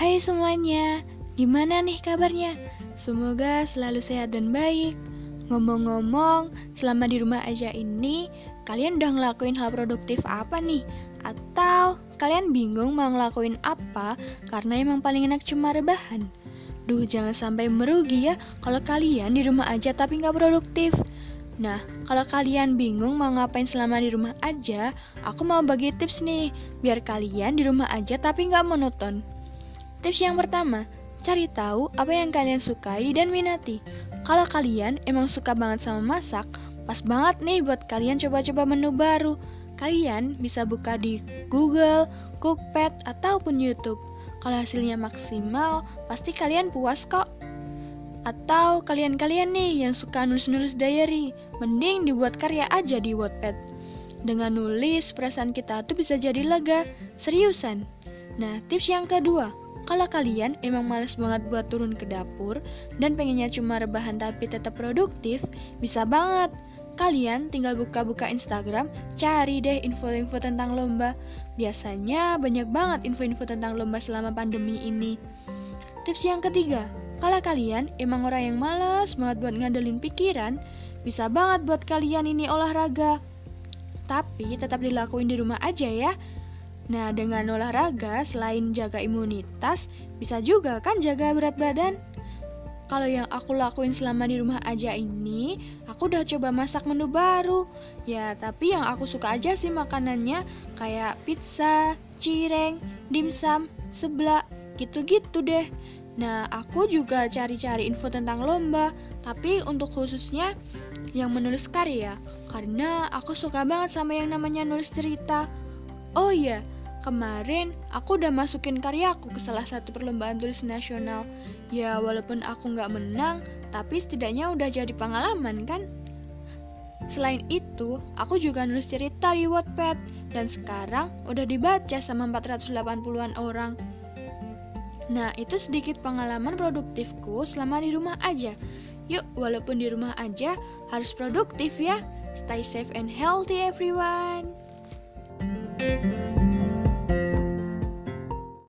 Hai semuanya, gimana nih kabarnya? Semoga selalu sehat dan baik. Ngomong-ngomong, selama di rumah aja ini, kalian udah ngelakuin hal produktif apa nih? Atau kalian bingung mau ngelakuin apa karena emang paling enak cuma rebahan? Duh, jangan sampai merugi ya kalau kalian di rumah aja tapi nggak produktif. Nah, kalau kalian bingung mau ngapain selama di rumah aja, aku mau bagi tips nih, biar kalian di rumah aja tapi nggak monoton. Tips yang pertama, cari tahu apa yang kalian sukai dan minati. Kalau kalian emang suka banget sama masak, pas banget nih buat kalian coba-coba menu baru. Kalian bisa buka di Google, Cookpad, ataupun YouTube. Kalau hasilnya maksimal, pasti kalian puas kok. Atau kalian-kalian nih yang suka nulis-nulis diary, mending dibuat karya aja di Wattpad. Dengan nulis, perasaan kita tuh bisa jadi lega, seriusan. Nah, tips yang kedua, kalau kalian emang males banget buat turun ke dapur dan pengennya cuma rebahan tapi tetap produktif, bisa banget. Kalian tinggal buka-buka Instagram, cari deh info-info tentang lomba. Biasanya banyak banget info-info tentang lomba selama pandemi ini. Tips yang ketiga, kalau kalian emang orang yang malas banget buat ngandelin pikiran, bisa banget buat kalian ini olahraga. Tapi tetap dilakuin di rumah aja ya. Nah, dengan olahraga selain jaga imunitas, bisa juga kan jaga berat badan. Kalau yang aku lakuin selama di rumah aja ini, aku udah coba masak menu baru. Ya, tapi yang aku suka aja sih makanannya kayak pizza, cireng, dimsum, seblak, gitu-gitu deh. Nah, aku juga cari-cari info tentang lomba, tapi untuk khususnya yang menulis karya, karena aku suka banget sama yang namanya nulis cerita. Oh iya, kemarin aku udah masukin karyaku ke salah satu perlombaan tulis nasional. Ya, walaupun aku nggak menang, tapi setidaknya udah jadi pengalaman kan? Selain itu, aku juga nulis cerita di Wattpad, dan sekarang udah dibaca sama 480-an orang. Nah, itu sedikit pengalaman produktifku selama di rumah aja. Yuk, walaupun di rumah aja, harus produktif ya. Stay safe and healthy everyone.